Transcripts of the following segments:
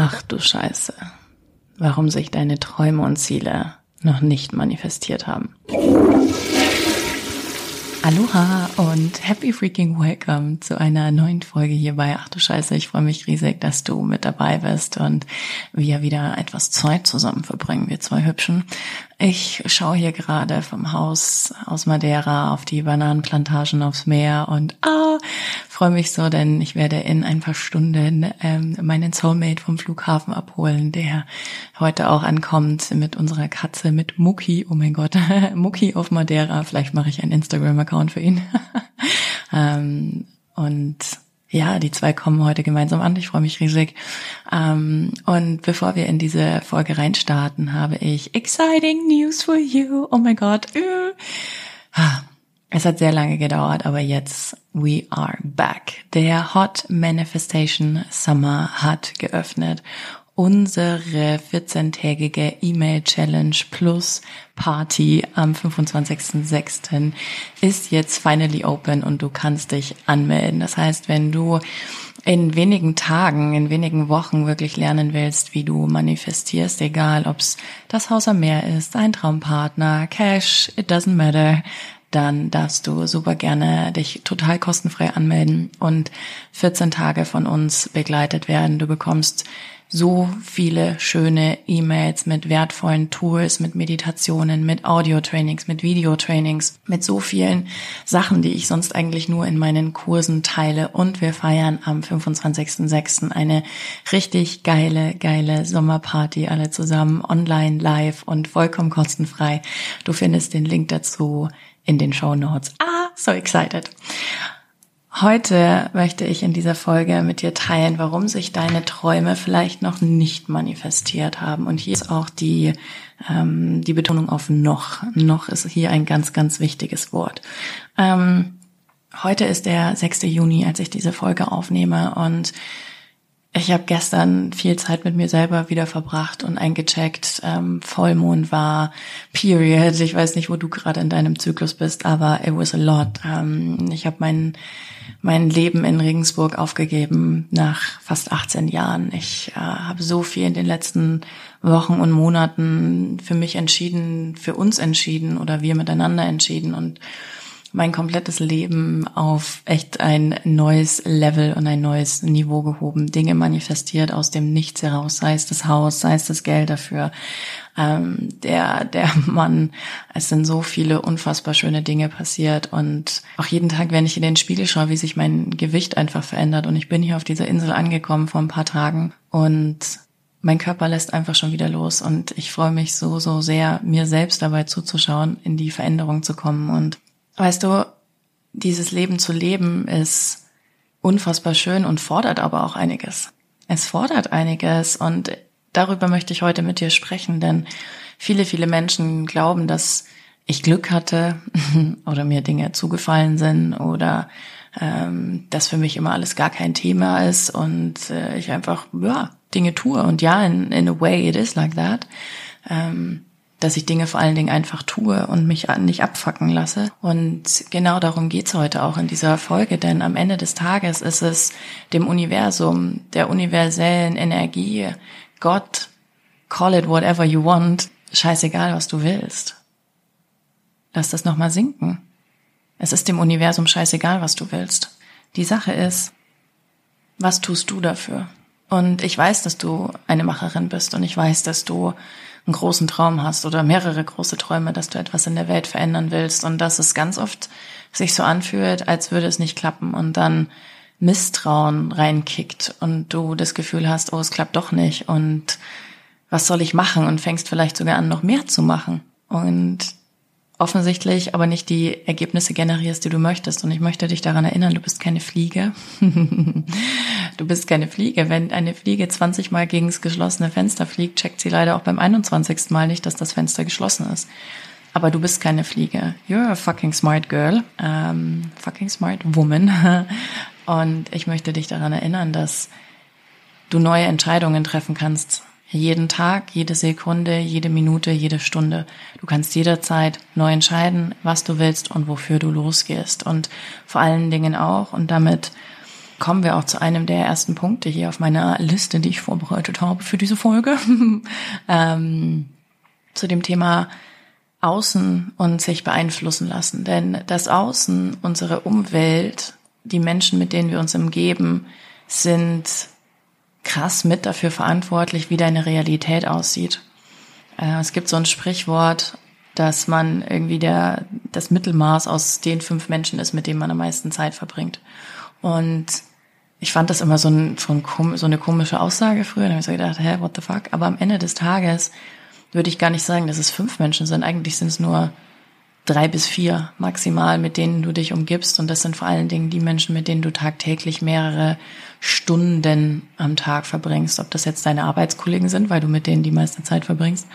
Ach du Scheiße, warum sich deine Träume und Ziele noch nicht manifestiert haben. Aloha und happy freaking welcome zu einer neuen Folge hier bei Ach du Scheiße. Ich freue mich riesig, dass du mit dabei bist und wir wieder etwas Zeit zusammen verbringen, wir zwei Hübschen. Ich schaue hier gerade vom Haus aus Madeira auf die Bananenplantagen aufs Meer und ah, freue mich so, denn ich werde in ein paar Stunden ähm, meinen Soulmate vom Flughafen abholen, der heute auch ankommt mit unserer Katze, mit Muki. Oh mein Gott, Muki auf Madeira. Vielleicht mache ich einen Instagram-Account für ihn. ähm, und ja, die zwei kommen heute gemeinsam an. Ich freue mich riesig. Ähm, und bevor wir in diese Folge reinstarten, habe ich exciting news for you. Oh mein Gott. Es hat sehr lange gedauert, aber jetzt we are back. Der Hot Manifestation Summer hat geöffnet unsere 14-tägige E-Mail Challenge plus Party am 25.06. ist jetzt finally open und du kannst dich anmelden. Das heißt, wenn du in wenigen Tagen, in wenigen Wochen wirklich lernen willst, wie du manifestierst, egal ob es das Haus am Meer ist, ein Traumpartner, Cash, it doesn't matter, dann darfst du super gerne dich total kostenfrei anmelden und 14 Tage von uns begleitet werden. Du bekommst so viele schöne E-Mails mit wertvollen Tools, mit Meditationen, mit Audio-Trainings, mit Video-Trainings, mit so vielen Sachen, die ich sonst eigentlich nur in meinen Kursen teile. Und wir feiern am 25.06. eine richtig geile, geile Sommerparty alle zusammen, online, live und vollkommen kostenfrei. Du findest den Link dazu in den Show Notes. Ah, so excited. Heute möchte ich in dieser Folge mit dir teilen, warum sich deine Träume vielleicht noch nicht manifestiert haben. Und hier ist auch die, ähm, die Betonung auf noch. Noch ist hier ein ganz, ganz wichtiges Wort. Ähm, heute ist der 6. Juni, als ich diese Folge aufnehme und ich habe gestern viel Zeit mit mir selber wieder verbracht und eingecheckt. Ähm, Vollmond war, Period. Ich weiß nicht, wo du gerade in deinem Zyklus bist, aber it was a lot. Ähm, ich habe mein, mein Leben in Regensburg aufgegeben nach fast 18 Jahren. Ich äh, habe so viel in den letzten Wochen und Monaten für mich entschieden, für uns entschieden oder wir miteinander entschieden und mein komplettes Leben auf echt ein neues Level und ein neues Niveau gehoben, Dinge manifestiert aus dem Nichts heraus, sei es das Haus, sei es das Geld dafür, ähm, der, der Mann. Es sind so viele unfassbar schöne Dinge passiert und auch jeden Tag, wenn ich in den Spiegel schaue, wie sich mein Gewicht einfach verändert und ich bin hier auf dieser Insel angekommen vor ein paar Tagen und mein Körper lässt einfach schon wieder los und ich freue mich so, so sehr, mir selbst dabei zuzuschauen, in die Veränderung zu kommen und Weißt du, dieses Leben zu leben ist unfassbar schön und fordert aber auch einiges. Es fordert einiges und darüber möchte ich heute mit dir sprechen, denn viele, viele Menschen glauben, dass ich Glück hatte oder mir Dinge zugefallen sind oder ähm, dass für mich immer alles gar kein Thema ist und äh, ich einfach ja Dinge tue und ja in, in a way it is like that. Ähm, dass ich Dinge vor allen Dingen einfach tue und mich nicht abfacken lasse. Und genau darum geht's heute auch in dieser Folge, denn am Ende des Tages ist es dem Universum, der universellen Energie, Gott, call it whatever you want, scheißegal, was du willst. Lass das nochmal sinken. Es ist dem Universum scheißegal, was du willst. Die Sache ist, was tust du dafür? Und ich weiß, dass du eine Macherin bist und ich weiß, dass du einen großen Traum hast oder mehrere große Träume, dass du etwas in der Welt verändern willst und dass es ganz oft sich so anfühlt, als würde es nicht klappen und dann Misstrauen reinkickt und du das Gefühl hast, oh, es klappt doch nicht und was soll ich machen und fängst vielleicht sogar an, noch mehr zu machen. Und offensichtlich aber nicht die Ergebnisse generierst, die du möchtest. Und ich möchte dich daran erinnern, du bist keine Fliege. du bist keine Fliege. Wenn eine Fliege 20 Mal gegen das geschlossene Fenster fliegt, checkt sie leider auch beim 21. Mal nicht, dass das Fenster geschlossen ist. Aber du bist keine Fliege. You're a fucking smart girl. Um, fucking smart woman. Und ich möchte dich daran erinnern, dass du neue Entscheidungen treffen kannst jeden Tag, jede Sekunde, jede Minute, jede Stunde. Du kannst jederzeit neu entscheiden, was du willst und wofür du losgehst. Und vor allen Dingen auch, und damit kommen wir auch zu einem der ersten Punkte hier auf meiner Liste, die ich vorbereitet habe für diese Folge. ähm, zu dem Thema Außen und sich beeinflussen lassen. Denn das Außen, unsere Umwelt, die Menschen, mit denen wir uns umgeben, sind krass mit dafür verantwortlich, wie deine Realität aussieht. Äh, es gibt so ein Sprichwort, dass man irgendwie der, das Mittelmaß aus den fünf Menschen ist, mit denen man am meisten Zeit verbringt. Und ich fand das immer so, ein, so, ein, so eine komische Aussage früher. Da habe ich so gedacht, hä, what the fuck? Aber am Ende des Tages würde ich gar nicht sagen, dass es fünf Menschen sind. Eigentlich sind es nur drei bis vier maximal, mit denen du dich umgibst. Und das sind vor allen Dingen die Menschen, mit denen du tagtäglich mehrere Stunden am Tag verbringst. Ob das jetzt deine Arbeitskollegen sind, weil du mit denen die meiste Zeit verbringst,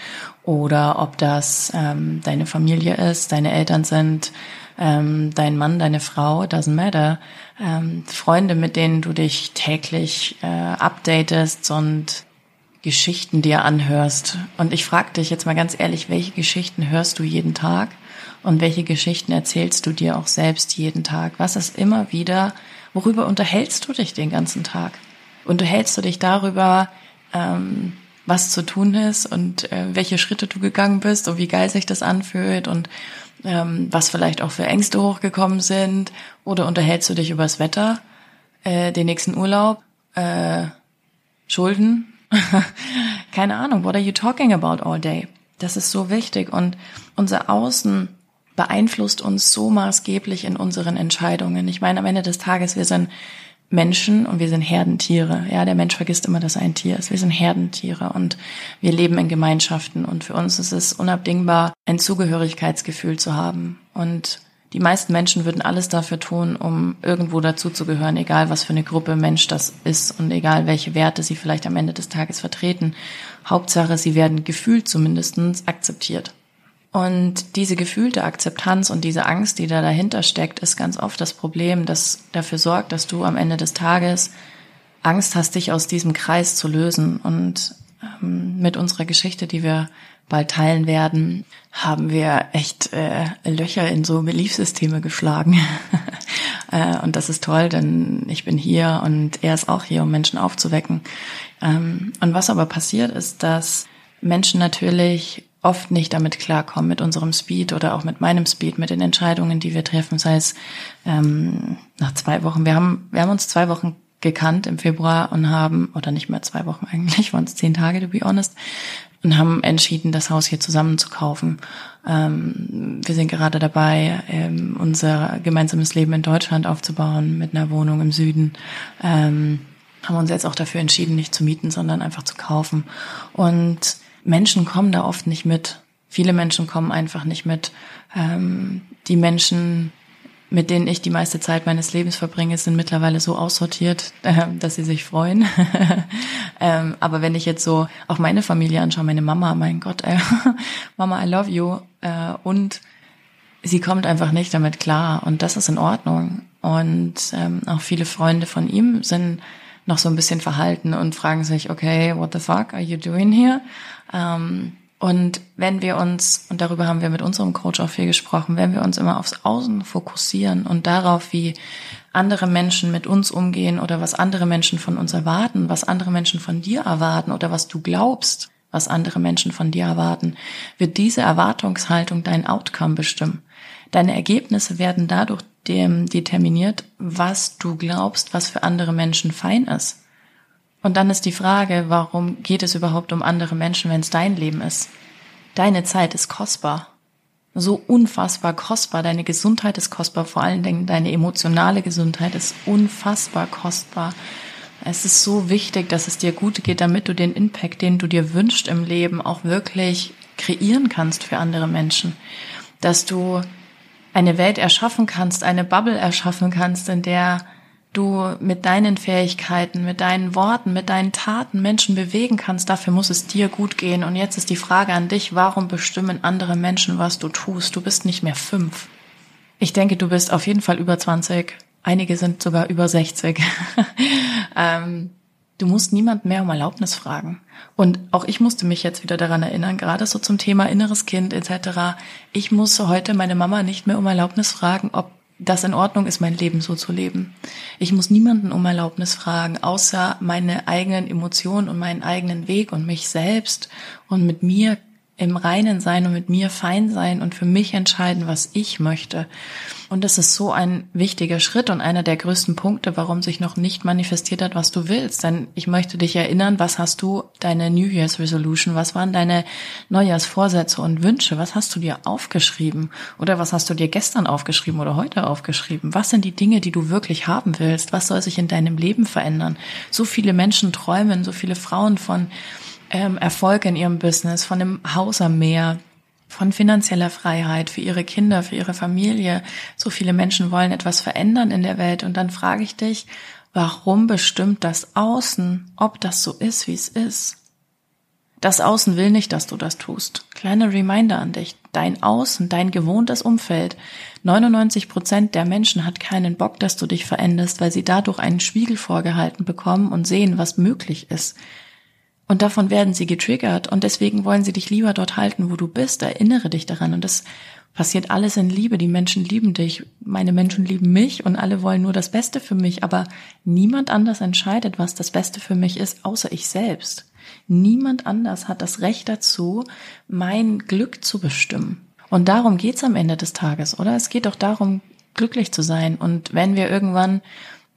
oder ob das ähm, deine Familie ist, deine Eltern sind, ähm, dein Mann, deine Frau, doesn't matter. Ähm, Freunde, mit denen du dich täglich äh, updatest und Geschichten dir anhörst. Und ich frage dich jetzt mal ganz ehrlich, welche Geschichten hörst du jeden Tag und welche Geschichten erzählst du dir auch selbst jeden Tag? Was ist immer wieder, worüber unterhältst du dich den ganzen Tag? Unterhältst du dich darüber, ähm, was zu tun ist und äh, welche Schritte du gegangen bist und wie geil sich das anfühlt und ähm, was vielleicht auch für Ängste hochgekommen sind? Oder unterhältst du dich über das Wetter, äh, den nächsten Urlaub, äh, Schulden, Keine Ahnung, what are you talking about all day? Das ist so wichtig und unser Außen beeinflusst uns so maßgeblich in unseren Entscheidungen. Ich meine, am Ende des Tages, wir sind Menschen und wir sind Herdentiere. Ja, der Mensch vergisst immer, dass er ein Tier ist. Wir sind Herdentiere und wir leben in Gemeinschaften und für uns ist es unabdingbar, ein Zugehörigkeitsgefühl zu haben und die meisten Menschen würden alles dafür tun, um irgendwo dazuzugehören, egal was für eine Gruppe Mensch das ist und egal welche Werte sie vielleicht am Ende des Tages vertreten. Hauptsache, sie werden gefühlt zumindestens akzeptiert. Und diese gefühlte Akzeptanz und diese Angst, die da dahinter steckt, ist ganz oft das Problem, das dafür sorgt, dass du am Ende des Tages Angst hast, dich aus diesem Kreis zu lösen. Und ähm, mit unserer Geschichte, die wir bald teilen werden, haben wir echt äh, Löcher in so Beliefsysteme geschlagen. äh, und das ist toll, denn ich bin hier und er ist auch hier, um Menschen aufzuwecken. Ähm, und was aber passiert ist, dass Menschen natürlich oft nicht damit klarkommen, mit unserem Speed oder auch mit meinem Speed, mit den Entscheidungen, die wir treffen, sei es ähm, nach zwei Wochen. Wir haben, wir haben uns zwei Wochen gekannt im Februar und haben, oder nicht mehr zwei Wochen eigentlich, waren es zehn Tage, to be honest, und haben entschieden, das Haus hier zusammen zu kaufen. Ähm, wir sind gerade dabei, ähm, unser gemeinsames Leben in Deutschland aufzubauen mit einer Wohnung im Süden. Ähm, haben uns jetzt auch dafür entschieden, nicht zu mieten, sondern einfach zu kaufen. Und Menschen kommen da oft nicht mit. Viele Menschen kommen einfach nicht mit. Ähm, die Menschen mit denen ich die meiste Zeit meines Lebens verbringe, sind mittlerweile so aussortiert, äh, dass sie sich freuen. ähm, aber wenn ich jetzt so auch meine Familie anschaue, meine Mama, mein Gott, äh, Mama, I love you, äh, und sie kommt einfach nicht damit klar und das ist in Ordnung. Und ähm, auch viele Freunde von ihm sind noch so ein bisschen verhalten und fragen sich, okay, what the fuck are you doing here? Ähm, und wenn wir uns, und darüber haben wir mit unserem Coach auch viel gesprochen, wenn wir uns immer aufs Außen fokussieren und darauf, wie andere Menschen mit uns umgehen oder was andere Menschen von uns erwarten, was andere Menschen von dir erwarten oder was du glaubst, was andere Menschen von dir erwarten, wird diese Erwartungshaltung dein Outcome bestimmen. Deine Ergebnisse werden dadurch determiniert, was du glaubst, was für andere Menschen fein ist. Und dann ist die Frage, warum geht es überhaupt um andere Menschen, wenn es dein Leben ist? Deine Zeit ist kostbar. So unfassbar kostbar. Deine Gesundheit ist kostbar. Vor allen Dingen deine emotionale Gesundheit ist unfassbar kostbar. Es ist so wichtig, dass es dir gut geht, damit du den Impact, den du dir wünschst im Leben, auch wirklich kreieren kannst für andere Menschen. Dass du eine Welt erschaffen kannst, eine Bubble erschaffen kannst, in der du mit deinen Fähigkeiten, mit deinen Worten, mit deinen Taten Menschen bewegen kannst, dafür muss es dir gut gehen. Und jetzt ist die Frage an dich, warum bestimmen andere Menschen, was du tust? Du bist nicht mehr fünf. Ich denke, du bist auf jeden Fall über 20. Einige sind sogar über 60. ähm, du musst niemand mehr um Erlaubnis fragen. Und auch ich musste mich jetzt wieder daran erinnern, gerade so zum Thema inneres Kind etc. Ich muss heute meine Mama nicht mehr um Erlaubnis fragen, ob das in Ordnung ist, mein Leben so zu leben. Ich muss niemanden um Erlaubnis fragen, außer meine eigenen Emotionen und meinen eigenen Weg und mich selbst und mit mir im Reinen sein und mit mir fein sein und für mich entscheiden, was ich möchte. Und das ist so ein wichtiger Schritt und einer der größten Punkte, warum sich noch nicht manifestiert hat, was du willst. Denn ich möchte dich erinnern, was hast du deine New Year's Resolution, was waren deine Neujahrsvorsätze und Wünsche, was hast du dir aufgeschrieben oder was hast du dir gestern aufgeschrieben oder heute aufgeschrieben? Was sind die Dinge, die du wirklich haben willst? Was soll sich in deinem Leben verändern? So viele Menschen träumen, so viele Frauen von ähm, Erfolg in ihrem Business, von einem Haus am Meer, von finanzieller Freiheit für ihre Kinder, für ihre Familie. So viele Menschen wollen etwas verändern in der Welt. Und dann frage ich dich, warum bestimmt das Außen, ob das so ist, wie es ist? Das Außen will nicht, dass du das tust. Kleiner Reminder an dich. Dein Außen, dein gewohntes Umfeld. 99 Prozent der Menschen hat keinen Bock, dass du dich veränderst, weil sie dadurch einen Spiegel vorgehalten bekommen und sehen, was möglich ist. Und davon werden sie getriggert und deswegen wollen sie dich lieber dort halten, wo du bist. Erinnere dich daran und das passiert alles in Liebe. Die Menschen lieben dich, meine Menschen lieben mich und alle wollen nur das Beste für mich, aber niemand anders entscheidet, was das Beste für mich ist, außer ich selbst. Niemand anders hat das Recht dazu, mein Glück zu bestimmen. Und darum geht's am Ende des Tages, oder? Es geht doch darum, glücklich zu sein. Und wenn wir irgendwann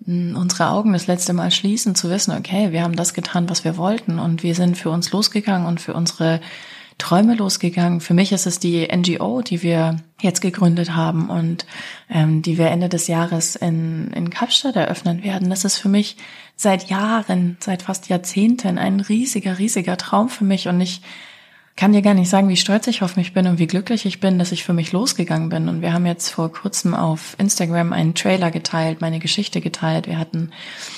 unsere Augen das letzte Mal schließen, zu wissen, okay, wir haben das getan, was wir wollten und wir sind für uns losgegangen und für unsere Träume losgegangen. Für mich ist es die NGO, die wir jetzt gegründet haben und ähm, die wir Ende des Jahres in, in Kapstadt eröffnen werden. Das ist für mich seit Jahren, seit fast Jahrzehnten ein riesiger, riesiger Traum für mich und ich kann dir gar nicht sagen, wie stolz ich auf mich bin und wie glücklich ich bin, dass ich für mich losgegangen bin. Und wir haben jetzt vor kurzem auf Instagram einen Trailer geteilt, meine Geschichte geteilt. Wir hatten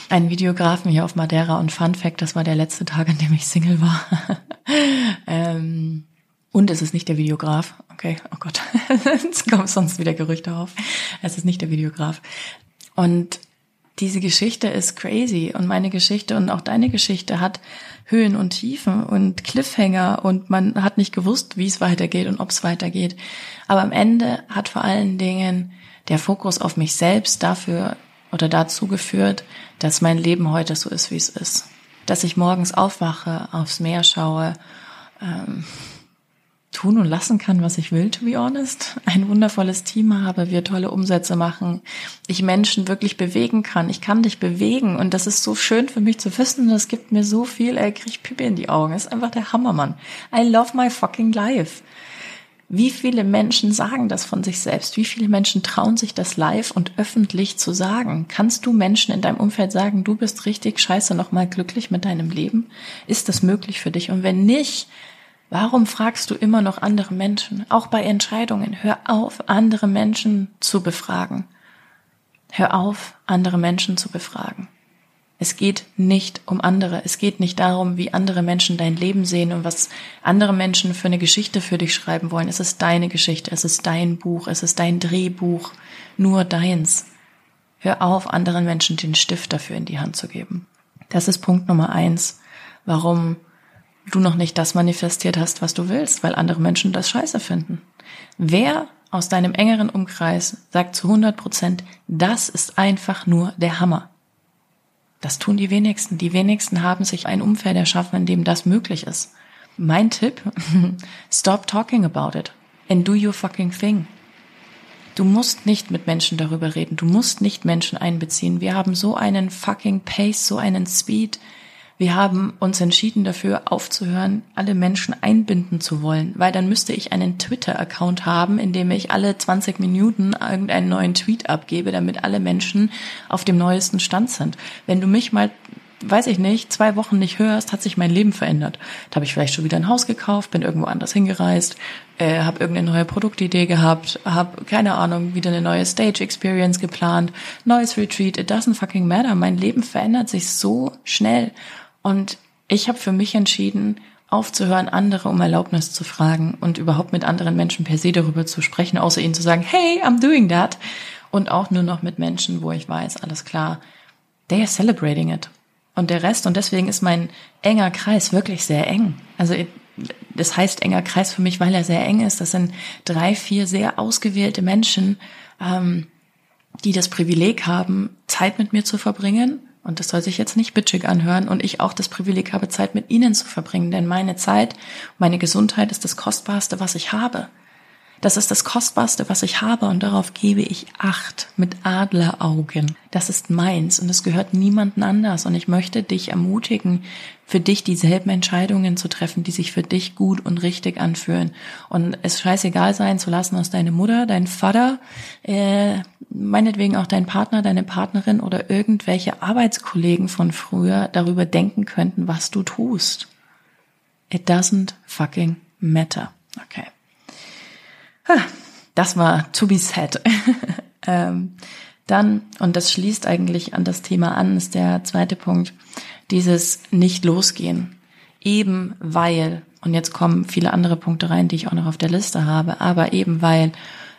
einen Videografen hier auf Madeira und Fun Fact, das war der letzte Tag, an dem ich Single war. ähm, und es ist nicht der Videograf. Okay, oh Gott, jetzt kommen sonst wieder Gerüchte auf. Es ist nicht der Videograf. Und diese Geschichte ist crazy und meine Geschichte und auch deine Geschichte hat Höhen und Tiefen und Cliffhanger und man hat nicht gewusst, wie es weitergeht und ob es weitergeht. Aber am Ende hat vor allen Dingen der Fokus auf mich selbst dafür oder dazu geführt, dass mein Leben heute so ist, wie es ist. Dass ich morgens aufwache, aufs Meer schaue, ähm, tun und lassen kann, was ich will, to be honest. Ein wundervolles Team habe, wir tolle Umsätze machen, ich Menschen wirklich bewegen kann. Ich kann dich bewegen und das ist so schön für mich zu wissen. Das gibt mir so viel, ey, krieg Pipi in die Augen. Das ist einfach der Hammermann. I love my fucking life. Wie viele Menschen sagen das von sich selbst? Wie viele Menschen trauen sich das live und öffentlich zu sagen? Kannst du Menschen in deinem Umfeld sagen, du bist richtig scheiße nochmal glücklich mit deinem Leben? Ist das möglich für dich? Und wenn nicht, Warum fragst du immer noch andere Menschen? Auch bei Entscheidungen. Hör auf, andere Menschen zu befragen. Hör auf, andere Menschen zu befragen. Es geht nicht um andere. Es geht nicht darum, wie andere Menschen dein Leben sehen und was andere Menschen für eine Geschichte für dich schreiben wollen. Es ist deine Geschichte. Es ist dein Buch. Es ist dein Drehbuch. Nur deins. Hör auf, anderen Menschen den Stift dafür in die Hand zu geben. Das ist Punkt Nummer eins, warum du noch nicht das manifestiert hast, was du willst, weil andere Menschen das scheiße finden. Wer aus deinem engeren Umkreis sagt zu 100 Prozent, das ist einfach nur der Hammer. Das tun die wenigsten. Die wenigsten haben sich ein Umfeld erschaffen, in dem das möglich ist. Mein Tipp, stop talking about it and do your fucking thing. Du musst nicht mit Menschen darüber reden. Du musst nicht Menschen einbeziehen. Wir haben so einen fucking Pace, so einen Speed, wir haben uns entschieden dafür aufzuhören, alle Menschen einbinden zu wollen, weil dann müsste ich einen Twitter-Account haben, in dem ich alle 20 Minuten irgendeinen neuen Tweet abgebe, damit alle Menschen auf dem neuesten Stand sind. Wenn du mich mal weiß ich nicht, zwei Wochen nicht hörst, hat sich mein Leben verändert. Da habe ich vielleicht schon wieder ein Haus gekauft, bin irgendwo anders hingereist, äh, habe irgendeine neue Produktidee gehabt, habe keine Ahnung, wieder eine neue Stage Experience geplant, neues Retreat, it doesn't fucking matter. Mein Leben verändert sich so schnell und ich habe für mich entschieden, aufzuhören, andere um Erlaubnis zu fragen und überhaupt mit anderen Menschen per se darüber zu sprechen, außer ihnen zu sagen, hey, I'm doing that. Und auch nur noch mit Menschen, wo ich weiß, alles klar, they are celebrating it. Und der Rest, und deswegen ist mein enger Kreis wirklich sehr eng. Also das heißt enger Kreis für mich, weil er sehr eng ist. Das sind drei, vier sehr ausgewählte Menschen, ähm, die das Privileg haben, Zeit mit mir zu verbringen. Und das soll sich jetzt nicht bitchig anhören. Und ich auch das Privileg habe, Zeit mit ihnen zu verbringen. Denn meine Zeit, meine Gesundheit ist das Kostbarste, was ich habe. Das ist das Kostbarste, was ich habe und darauf gebe ich Acht mit Adleraugen. Das ist meins und es gehört niemanden anders und ich möchte dich ermutigen, für dich dieselben Entscheidungen zu treffen, die sich für dich gut und richtig anfühlen und es scheißegal sein zu lassen, was deine Mutter, dein Vater, äh, meinetwegen auch dein Partner, deine Partnerin oder irgendwelche Arbeitskollegen von früher darüber denken könnten, was du tust. It doesn't fucking matter. Okay. Das war to be said. ähm, dann, und das schließt eigentlich an das Thema an, ist der zweite Punkt, dieses nicht losgehen. Eben weil, und jetzt kommen viele andere Punkte rein, die ich auch noch auf der Liste habe, aber eben weil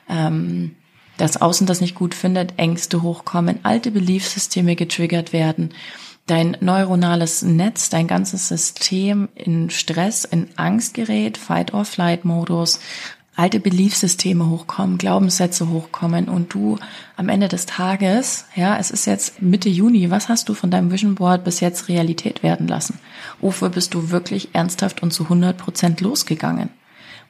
ähm, das Außen das nicht gut findet, Ängste hochkommen, alte Beliefssysteme getriggert werden, dein neuronales Netz, dein ganzes System in Stress, in Angst gerät, Fight-or-Flight-Modus, alte Beliefssysteme hochkommen, Glaubenssätze hochkommen und du am Ende des Tages, ja, es ist jetzt Mitte Juni, was hast du von deinem Vision Board bis jetzt Realität werden lassen? Wofür bist du wirklich ernsthaft und zu 100 Prozent losgegangen?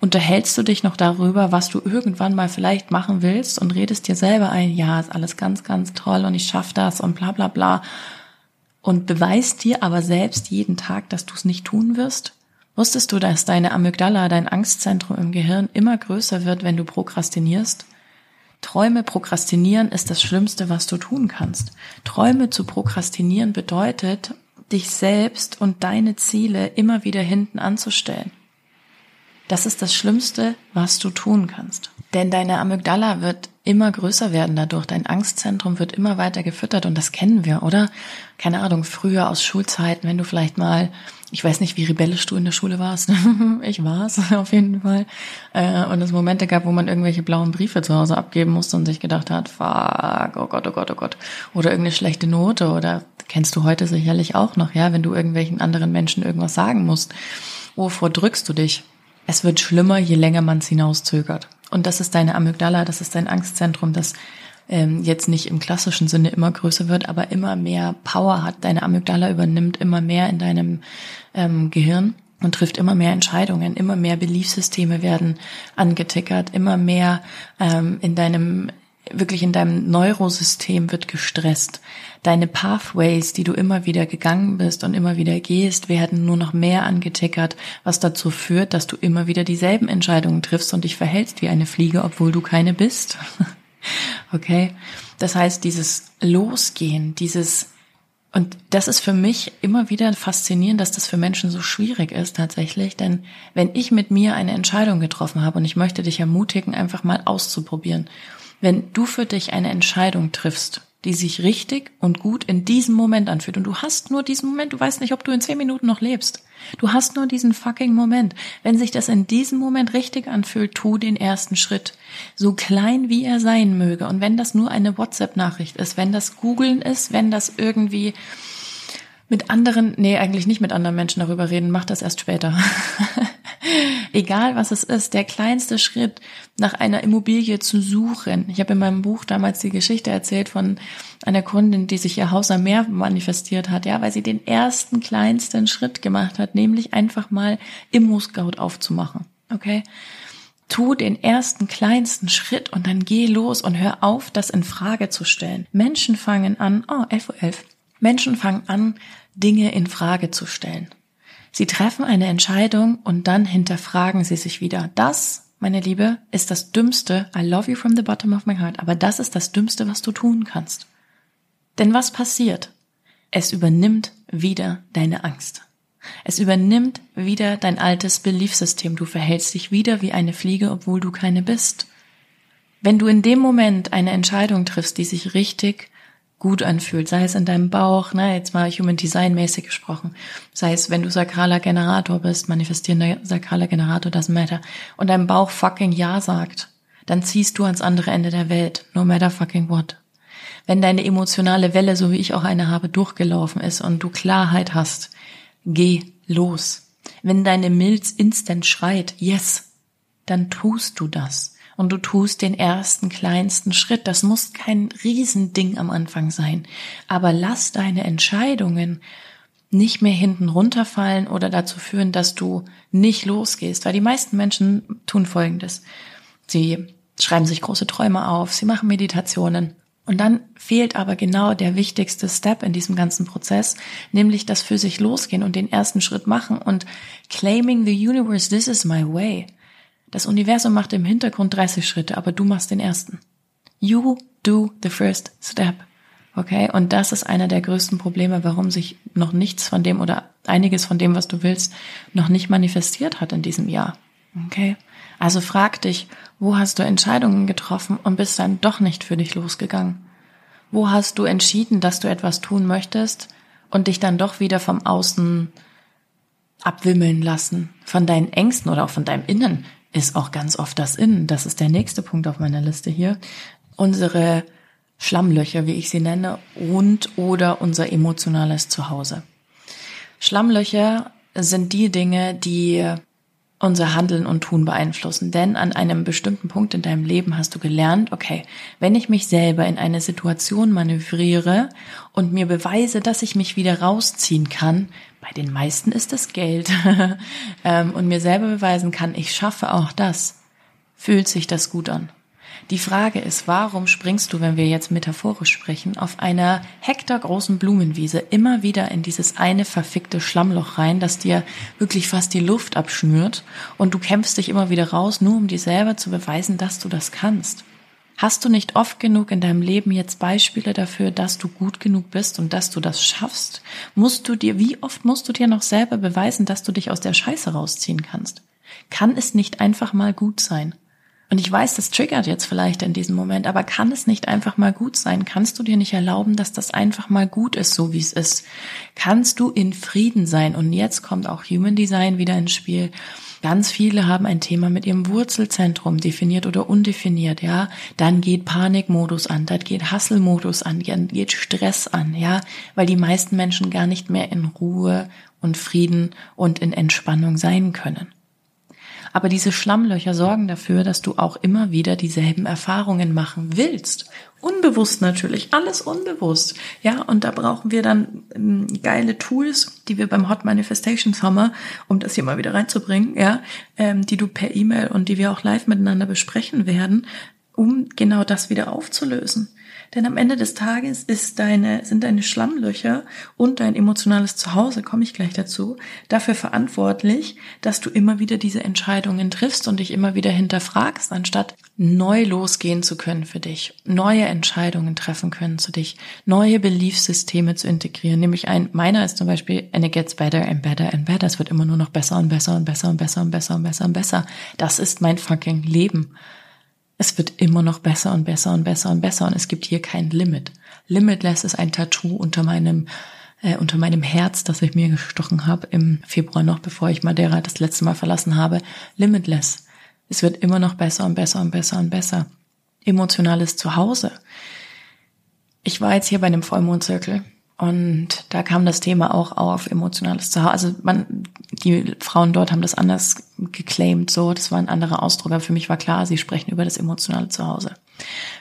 Unterhältst du dich noch darüber, was du irgendwann mal vielleicht machen willst und redest dir selber ein, ja, ist alles ganz, ganz toll und ich schaff das und bla bla bla und beweist dir aber selbst jeden Tag, dass du es nicht tun wirst? Wusstest du, dass deine Amygdala, dein Angstzentrum im Gehirn, immer größer wird, wenn du prokrastinierst? Träume prokrastinieren ist das Schlimmste, was du tun kannst. Träume zu prokrastinieren bedeutet, dich selbst und deine Ziele immer wieder hinten anzustellen. Das ist das Schlimmste, was du tun kannst. Denn deine Amygdala wird immer größer werden dadurch. Dein Angstzentrum wird immer weiter gefüttert und das kennen wir, oder? Keine Ahnung, früher aus Schulzeiten, wenn du vielleicht mal ich weiß nicht, wie rebellisch du in der Schule warst. ich war's auf jeden Fall. Äh, und es Momente gab, wo man irgendwelche blauen Briefe zu Hause abgeben musste und sich gedacht hat, fuck, oh Gott, oh Gott, oh Gott. Oder irgendeine schlechte Note oder kennst du heute sicherlich auch noch, ja, wenn du irgendwelchen anderen Menschen irgendwas sagen musst. Wovor drückst du dich? Es wird schlimmer, je länger man es hinauszögert. Und das ist deine Amygdala, das ist dein Angstzentrum, das ähm, jetzt nicht im klassischen Sinne immer größer wird, aber immer mehr Power hat. Deine Amygdala übernimmt immer mehr in deinem ähm, Gehirn und trifft immer mehr Entscheidungen, immer mehr Beliefssysteme werden angetickert, immer mehr ähm, in deinem wirklich in deinem Neurosystem wird gestresst. Deine Pathways, die du immer wieder gegangen bist und immer wieder gehst, werden nur noch mehr angetickert, was dazu führt, dass du immer wieder dieselben Entscheidungen triffst und dich verhältst wie eine Fliege, obwohl du keine bist. Okay? Das heißt, dieses Losgehen, dieses, und das ist für mich immer wieder faszinierend, dass das für Menschen so schwierig ist tatsächlich, denn wenn ich mit mir eine Entscheidung getroffen habe und ich möchte dich ermutigen, einfach mal auszuprobieren, wenn du für dich eine Entscheidung triffst, die sich richtig und gut in diesem Moment anfühlt. Und du hast nur diesen Moment, du weißt nicht, ob du in zehn Minuten noch lebst. Du hast nur diesen fucking Moment. Wenn sich das in diesem Moment richtig anfühlt, tu den ersten Schritt. So klein wie er sein möge. Und wenn das nur eine WhatsApp-Nachricht ist, wenn das Googlen ist, wenn das irgendwie mit anderen, nee, eigentlich nicht mit anderen Menschen darüber reden, mach das erst später. Egal was es ist, der kleinste Schritt, nach einer Immobilie zu suchen. Ich habe in meinem Buch damals die Geschichte erzählt von einer Kundin, die sich ihr Haus am Meer manifestiert hat, ja, weil sie den ersten kleinsten Schritt gemacht hat, nämlich einfach mal Immo-Scout aufzumachen. Okay? Tu den ersten kleinsten Schritt und dann geh los und hör auf, das in Frage zu stellen. Menschen fangen an, oh, 11.11 Uhr. 11. Menschen fangen an, Dinge in Frage zu stellen. Sie treffen eine Entscheidung und dann hinterfragen sie sich wieder. Das, meine Liebe, ist das Dümmste. I love you from the bottom of my heart. Aber das ist das Dümmste, was du tun kannst. Denn was passiert? Es übernimmt wieder deine Angst. Es übernimmt wieder dein altes Beliefsystem. Du verhältst dich wieder wie eine Fliege, obwohl du keine bist. Wenn du in dem Moment eine Entscheidung triffst, die sich richtig gut anfühlt, sei es in deinem Bauch, ne, jetzt mal Human Design mäßig gesprochen, sei es, wenn du sakraler Generator bist, manifestierender sakraler Generator, das matter, und dein Bauch fucking Ja sagt, dann ziehst du ans andere Ende der Welt, no matter fucking what. Wenn deine emotionale Welle, so wie ich auch eine habe, durchgelaufen ist und du Klarheit hast, geh los. Wenn deine Milz instant schreit, yes, dann tust du das. Und du tust den ersten kleinsten Schritt. Das muss kein Riesending am Anfang sein, aber lass deine Entscheidungen nicht mehr hinten runterfallen oder dazu führen, dass du nicht losgehst, weil die meisten Menschen tun Folgendes. Sie schreiben sich große Träume auf, sie machen Meditationen, und dann fehlt aber genau der wichtigste Step in diesem ganzen Prozess, nämlich das für sich losgehen und den ersten Schritt machen und claiming the universe, this is my way. Das Universum macht im Hintergrund 30 Schritte, aber du machst den ersten. You do the first step. Okay? Und das ist einer der größten Probleme, warum sich noch nichts von dem oder einiges von dem, was du willst, noch nicht manifestiert hat in diesem Jahr. Okay? Also frag dich, wo hast du Entscheidungen getroffen und bist dann doch nicht für dich losgegangen? Wo hast du entschieden, dass du etwas tun möchtest und dich dann doch wieder vom Außen abwimmeln lassen? Von deinen Ängsten oder auch von deinem Innen ist auch ganz oft das Innen. Das ist der nächste Punkt auf meiner Liste hier. Unsere Schlammlöcher, wie ich sie nenne, und oder unser emotionales Zuhause. Schlammlöcher sind die Dinge, die unser Handeln und Tun beeinflussen. Denn an einem bestimmten Punkt in deinem Leben hast du gelernt, okay, wenn ich mich selber in eine Situation manövriere und mir beweise, dass ich mich wieder rausziehen kann, bei den meisten ist es Geld, ähm, und mir selber beweisen kann, ich schaffe auch das, fühlt sich das gut an. Die Frage ist, warum springst du, wenn wir jetzt metaphorisch sprechen, auf einer hektargroßen Blumenwiese immer wieder in dieses eine verfickte Schlammloch rein, das dir wirklich fast die Luft abschnürt und du kämpfst dich immer wieder raus, nur um dir selber zu beweisen, dass du das kannst? Hast du nicht oft genug in deinem Leben jetzt Beispiele dafür, dass du gut genug bist und dass du das schaffst? Musst du dir, wie oft musst du dir noch selber beweisen, dass du dich aus der Scheiße rausziehen kannst? Kann es nicht einfach mal gut sein? Und ich weiß, das triggert jetzt vielleicht in diesem Moment, aber kann es nicht einfach mal gut sein? Kannst du dir nicht erlauben, dass das einfach mal gut ist, so wie es ist? Kannst du in Frieden sein? Und jetzt kommt auch Human Design wieder ins Spiel. Ganz viele haben ein Thema mit ihrem Wurzelzentrum, definiert oder undefiniert, ja. Dann geht Panikmodus an, dann geht Hasselmodus an, dann geht Stress an, ja. Weil die meisten Menschen gar nicht mehr in Ruhe und Frieden und in Entspannung sein können. Aber diese Schlammlöcher sorgen dafür, dass du auch immer wieder dieselben Erfahrungen machen willst. Unbewusst natürlich, alles unbewusst. Ja, und da brauchen wir dann ähm, geile Tools, die wir beim Hot Manifestations haben, um das hier mal wieder reinzubringen, ja, ähm, die du per E-Mail und die wir auch live miteinander besprechen werden, um genau das wieder aufzulösen. Denn am Ende des Tages ist deine, sind deine Schlammlöcher und dein emotionales Zuhause, komme ich gleich dazu, dafür verantwortlich, dass du immer wieder diese Entscheidungen triffst und dich immer wieder hinterfragst, anstatt neu losgehen zu können für dich, neue Entscheidungen treffen können zu dich, neue Beliefssysteme zu integrieren. Nämlich ein, meiner ist zum Beispiel, and it gets better and better and better. Es wird immer nur noch besser und besser und besser und besser und besser und besser und besser. Das ist mein fucking Leben es wird immer noch besser und besser und besser und besser und es gibt hier kein Limit. Limitless ist ein Tattoo unter meinem äh, unter meinem Herz, das ich mir gestochen habe im Februar noch, bevor ich Madeira das letzte Mal verlassen habe. Limitless. Es wird immer noch besser und besser und besser und besser. Emotionales Zuhause. Ich war jetzt hier bei einem Vollmondzirkel und da kam das Thema auch auf emotionales Zuhause. Also man, die Frauen dort haben das anders geclaimed, so, das war ein anderer Ausdruck, aber für mich war klar, sie sprechen über das emotionale Zuhause.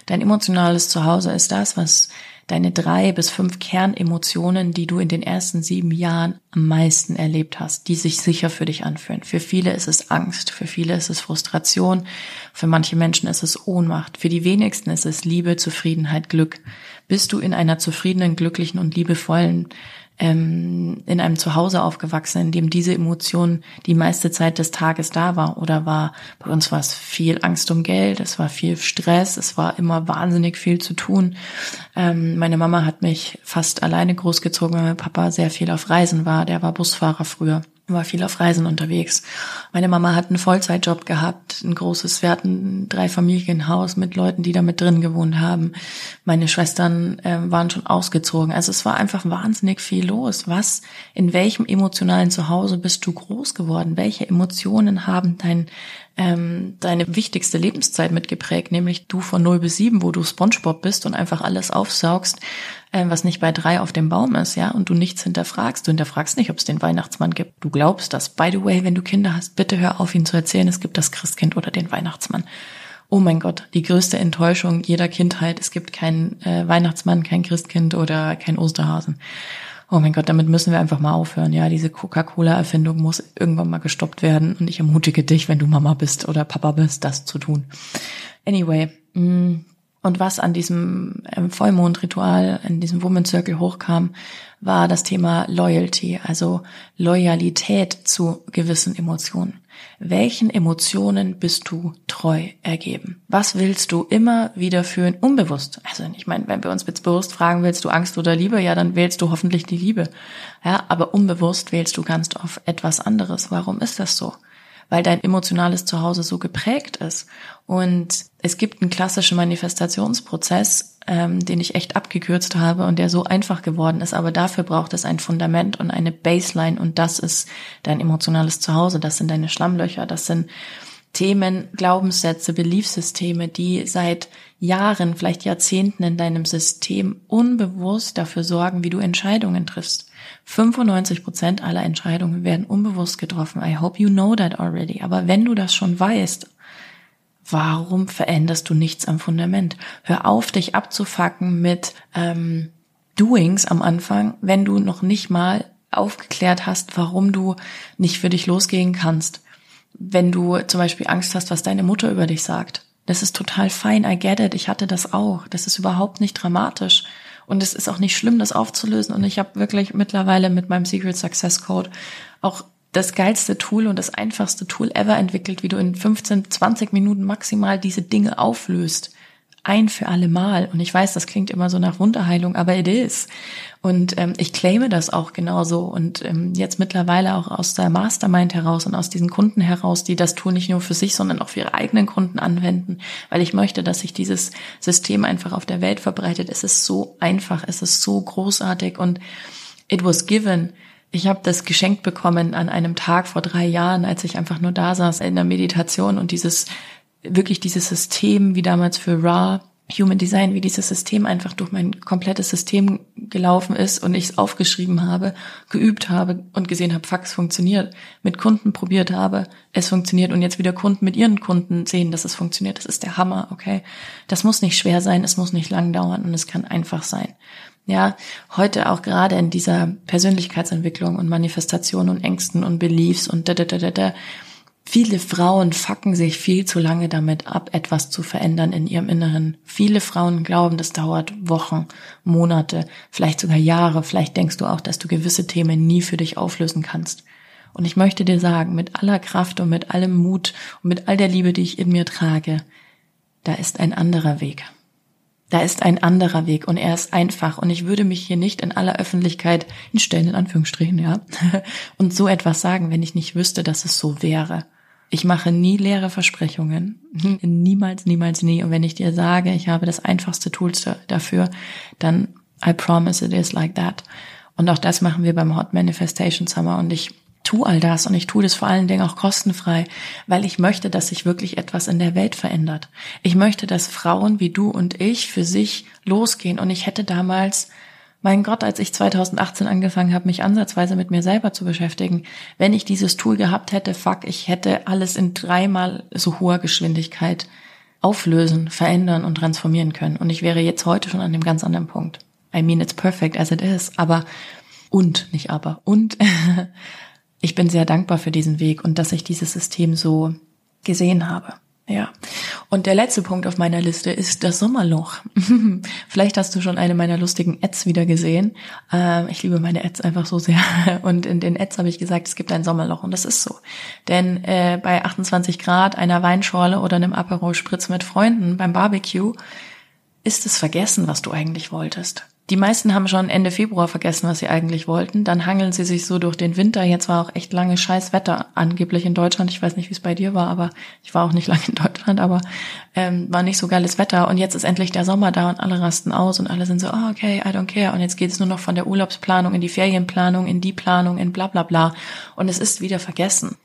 Dein emotionales Zuhause ist das, was deine drei bis fünf Kernemotionen, die du in den ersten sieben Jahren am meisten erlebt hast, die sich sicher für dich anfühlen. Für viele ist es Angst, für viele ist es Frustration, für manche Menschen ist es Ohnmacht, für die wenigsten ist es Liebe, Zufriedenheit, Glück. Bist du in einer zufriedenen, glücklichen und liebevollen ähm, in einem Zuhause aufgewachsen, in dem diese Emotion die meiste Zeit des Tages da war. Oder war, bei uns war es viel Angst um Geld, es war viel Stress, es war immer wahnsinnig viel zu tun. Ähm, meine Mama hat mich fast alleine großgezogen, weil mein Papa sehr viel auf Reisen war. Der war Busfahrer früher war viel auf Reisen unterwegs. Meine Mama hat einen Vollzeitjob gehabt, ein großes, wir hatten ein Dreifamilienhaus mit Leuten, die da mit drin gewohnt haben. Meine Schwestern äh, waren schon ausgezogen. Also es war einfach wahnsinnig viel los. Was, in welchem emotionalen Zuhause bist du groß geworden? Welche Emotionen haben dein ähm, deine wichtigste Lebenszeit mitgeprägt, nämlich du von 0 bis 7, wo du Spongebob bist und einfach alles aufsaugst, was nicht bei drei auf dem Baum ist, ja, und du nichts hinterfragst. Du hinterfragst nicht, ob es den Weihnachtsmann gibt. Du glaubst das. By the way, wenn du Kinder hast, bitte hör auf, ihnen zu erzählen, es gibt das Christkind oder den Weihnachtsmann. oh mein Gott, die größte Enttäuschung jeder Kindheit. Es gibt keinen äh, Weihnachtsmann, kein Christkind oder kein Osterhasen. Oh mein Gott, damit müssen wir einfach mal aufhören. Ja, diese Coca-Cola-Erfindung muss irgendwann mal gestoppt werden. Und ich ermutige dich, wenn du Mama bist oder Papa bist, das zu tun. Anyway, mh, mm, und was an diesem ähm, Vollmondritual, in diesem Woman Circle hochkam, war das Thema Loyalty, also Loyalität zu gewissen Emotionen. Welchen Emotionen bist du treu ergeben? Was willst du immer wieder fühlen, unbewusst? Also ich meine, wenn wir uns jetzt bewusst fragen, willst du Angst oder Liebe, ja, dann wählst du hoffentlich die Liebe. Ja, aber unbewusst wählst du ganz oft etwas anderes. Warum ist das so? Weil dein emotionales Zuhause so geprägt ist. Und es gibt einen klassischen Manifestationsprozess, ähm, den ich echt abgekürzt habe und der so einfach geworden ist. Aber dafür braucht es ein Fundament und eine Baseline und das ist dein emotionales Zuhause. Das sind deine Schlammlöcher. Das sind Themen, Glaubenssätze, Beliefssysteme, die seit Jahren, vielleicht Jahrzehnten in deinem System unbewusst dafür sorgen, wie du Entscheidungen triffst. 95 Prozent aller Entscheidungen werden unbewusst getroffen. I hope you know that already. Aber wenn du das schon weißt, warum veränderst du nichts am Fundament? Hör auf, dich abzufacken mit ähm, Doings am Anfang, wenn du noch nicht mal aufgeklärt hast, warum du nicht für dich losgehen kannst. Wenn du zum Beispiel Angst hast, was deine Mutter über dich sagt. Das ist total fein, I get it, ich hatte das auch. Das ist überhaupt nicht dramatisch. Und es ist auch nicht schlimm, das aufzulösen. Und ich habe wirklich mittlerweile mit meinem Secret Success Code auch das geilste Tool und das einfachste Tool ever entwickelt, wie du in 15, 20 Minuten maximal diese Dinge auflöst ein für alle Mal. Und ich weiß, das klingt immer so nach Wunderheilung, aber it is. Und ähm, ich claime das auch genauso. Und ähm, jetzt mittlerweile auch aus der Mastermind heraus und aus diesen Kunden heraus, die das tun nicht nur für sich, sondern auch für ihre eigenen Kunden anwenden, weil ich möchte, dass sich dieses System einfach auf der Welt verbreitet. Es ist so einfach, es ist so großartig und it was given. Ich habe das geschenkt bekommen an einem Tag vor drei Jahren, als ich einfach nur da saß in der Meditation und dieses wirklich dieses System, wie damals für Ra, Human Design, wie dieses System einfach durch mein komplettes System gelaufen ist und ich es aufgeschrieben habe, geübt habe und gesehen habe, es funktioniert, mit Kunden probiert habe, es funktioniert und jetzt wieder Kunden mit ihren Kunden sehen, dass es funktioniert. Das ist der Hammer, okay? Das muss nicht schwer sein, es muss nicht lang dauern und es kann einfach sein. Ja, heute auch gerade in dieser Persönlichkeitsentwicklung und Manifestation und Ängsten und Beliefs und da, da, da, da, da Viele Frauen facken sich viel zu lange damit ab, etwas zu verändern in ihrem Inneren. Viele Frauen glauben, das dauert Wochen, Monate, vielleicht sogar Jahre. Vielleicht denkst du auch, dass du gewisse Themen nie für dich auflösen kannst. Und ich möchte dir sagen, mit aller Kraft und mit allem Mut und mit all der Liebe, die ich in mir trage, da ist ein anderer Weg. Da ist ein anderer Weg und er ist einfach und ich würde mich hier nicht in aller Öffentlichkeit hinstellen, in Anführungsstrichen, ja, und so etwas sagen, wenn ich nicht wüsste, dass es so wäre. Ich mache nie leere Versprechungen. Niemals, niemals, nie. Und wenn ich dir sage, ich habe das einfachste Tool dafür, dann I promise it is like that. Und auch das machen wir beim Hot Manifestation Summer. Und ich tue all das und ich tue das vor allen Dingen auch kostenfrei, weil ich möchte, dass sich wirklich etwas in der Welt verändert. Ich möchte, dass Frauen wie du und ich für sich losgehen. Und ich hätte damals mein Gott, als ich 2018 angefangen habe, mich ansatzweise mit mir selber zu beschäftigen, wenn ich dieses Tool gehabt hätte, fuck, ich hätte alles in dreimal so hoher Geschwindigkeit auflösen, verändern und transformieren können. Und ich wäre jetzt heute schon an dem ganz anderen Punkt. I mean, it's perfect as it is. Aber, und, nicht aber, und, ich bin sehr dankbar für diesen Weg und dass ich dieses System so gesehen habe. Ja. Und der letzte Punkt auf meiner Liste ist das Sommerloch. Vielleicht hast du schon eine meiner lustigen Ads wieder gesehen. Ähm, ich liebe meine Ads einfach so sehr. Und in den Ads habe ich gesagt, es gibt ein Sommerloch. Und das ist so. Denn äh, bei 28 Grad, einer Weinschorle oder einem Aperol Spritz mit Freunden beim Barbecue ist es vergessen, was du eigentlich wolltest. Die meisten haben schon Ende Februar vergessen, was sie eigentlich wollten. Dann hangeln sie sich so durch den Winter. Jetzt war auch echt lange scheiß Wetter angeblich in Deutschland. Ich weiß nicht, wie es bei dir war, aber ich war auch nicht lange in Deutschland, aber ähm, war nicht so geiles Wetter. Und jetzt ist endlich der Sommer da und alle rasten aus und alle sind so, oh, okay, I don't care. Und jetzt geht es nur noch von der Urlaubsplanung in die Ferienplanung, in die Planung, in bla bla bla. Und es ist wieder vergessen.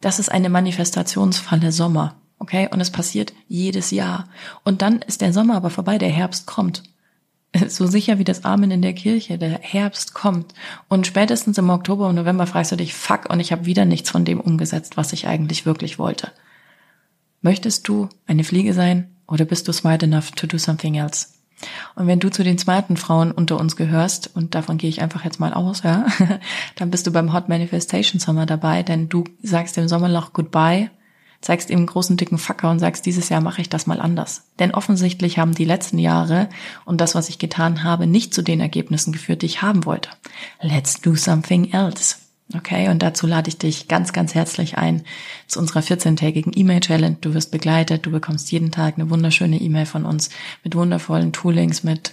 Das ist eine Manifestationsfalle Sommer. Okay, und es passiert jedes Jahr. Und dann ist der Sommer aber vorbei, der Herbst kommt. so sicher wie das Amen in der Kirche, der Herbst kommt und spätestens im Oktober und November fragst du dich, fuck, und ich habe wieder nichts von dem umgesetzt, was ich eigentlich wirklich wollte. Möchtest du eine Fliege sein oder bist du smart enough to do something else? Und wenn du zu den smarten Frauen unter uns gehörst, und davon gehe ich einfach jetzt mal aus, ja, dann bist du beim Hot Manifestation Summer dabei, denn du sagst dem Sommerloch Goodbye, zeigst ihm einen großen dicken Facker und sagst, dieses Jahr mache ich das mal anders. Denn offensichtlich haben die letzten Jahre und das, was ich getan habe, nicht zu den Ergebnissen geführt, die ich haben wollte. Let's do something else. Okay, und dazu lade ich dich ganz, ganz herzlich ein zu unserer 14-tägigen E-Mail-Challenge. Du wirst begleitet, du bekommst jeden Tag eine wunderschöne E-Mail von uns mit wundervollen Toolings, mit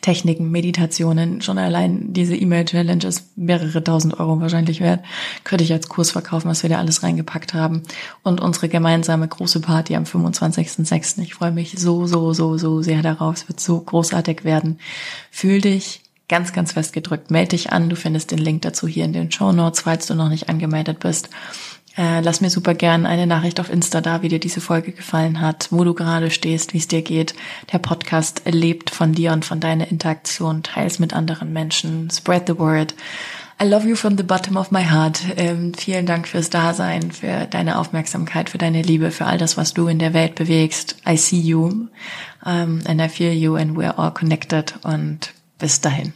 Techniken, Meditationen. Schon allein diese E-Mail-Challenge ist mehrere tausend Euro wahrscheinlich wert. Könnte ich als Kurs verkaufen, was wir da alles reingepackt haben. Und unsere gemeinsame große Party am 25.06. Ich freue mich so, so, so, so sehr darauf. Es wird so großartig werden. Fühl dich ganz, ganz fest gedrückt. Meld dich an. Du findest den Link dazu hier in den Show Notes, falls du noch nicht angemeldet bist. Äh, lass mir super gern eine Nachricht auf Insta da, wie dir diese Folge gefallen hat, wo du gerade stehst, wie es dir geht. Der Podcast lebt von dir und von deiner Interaktion. Teils mit anderen Menschen. Spread the word. I love you from the bottom of my heart. Ähm, vielen Dank fürs Dasein, für deine Aufmerksamkeit, für deine Liebe, für all das, was du in der Welt bewegst. I see you um, and I feel you and we're all connected. Und bis dahin.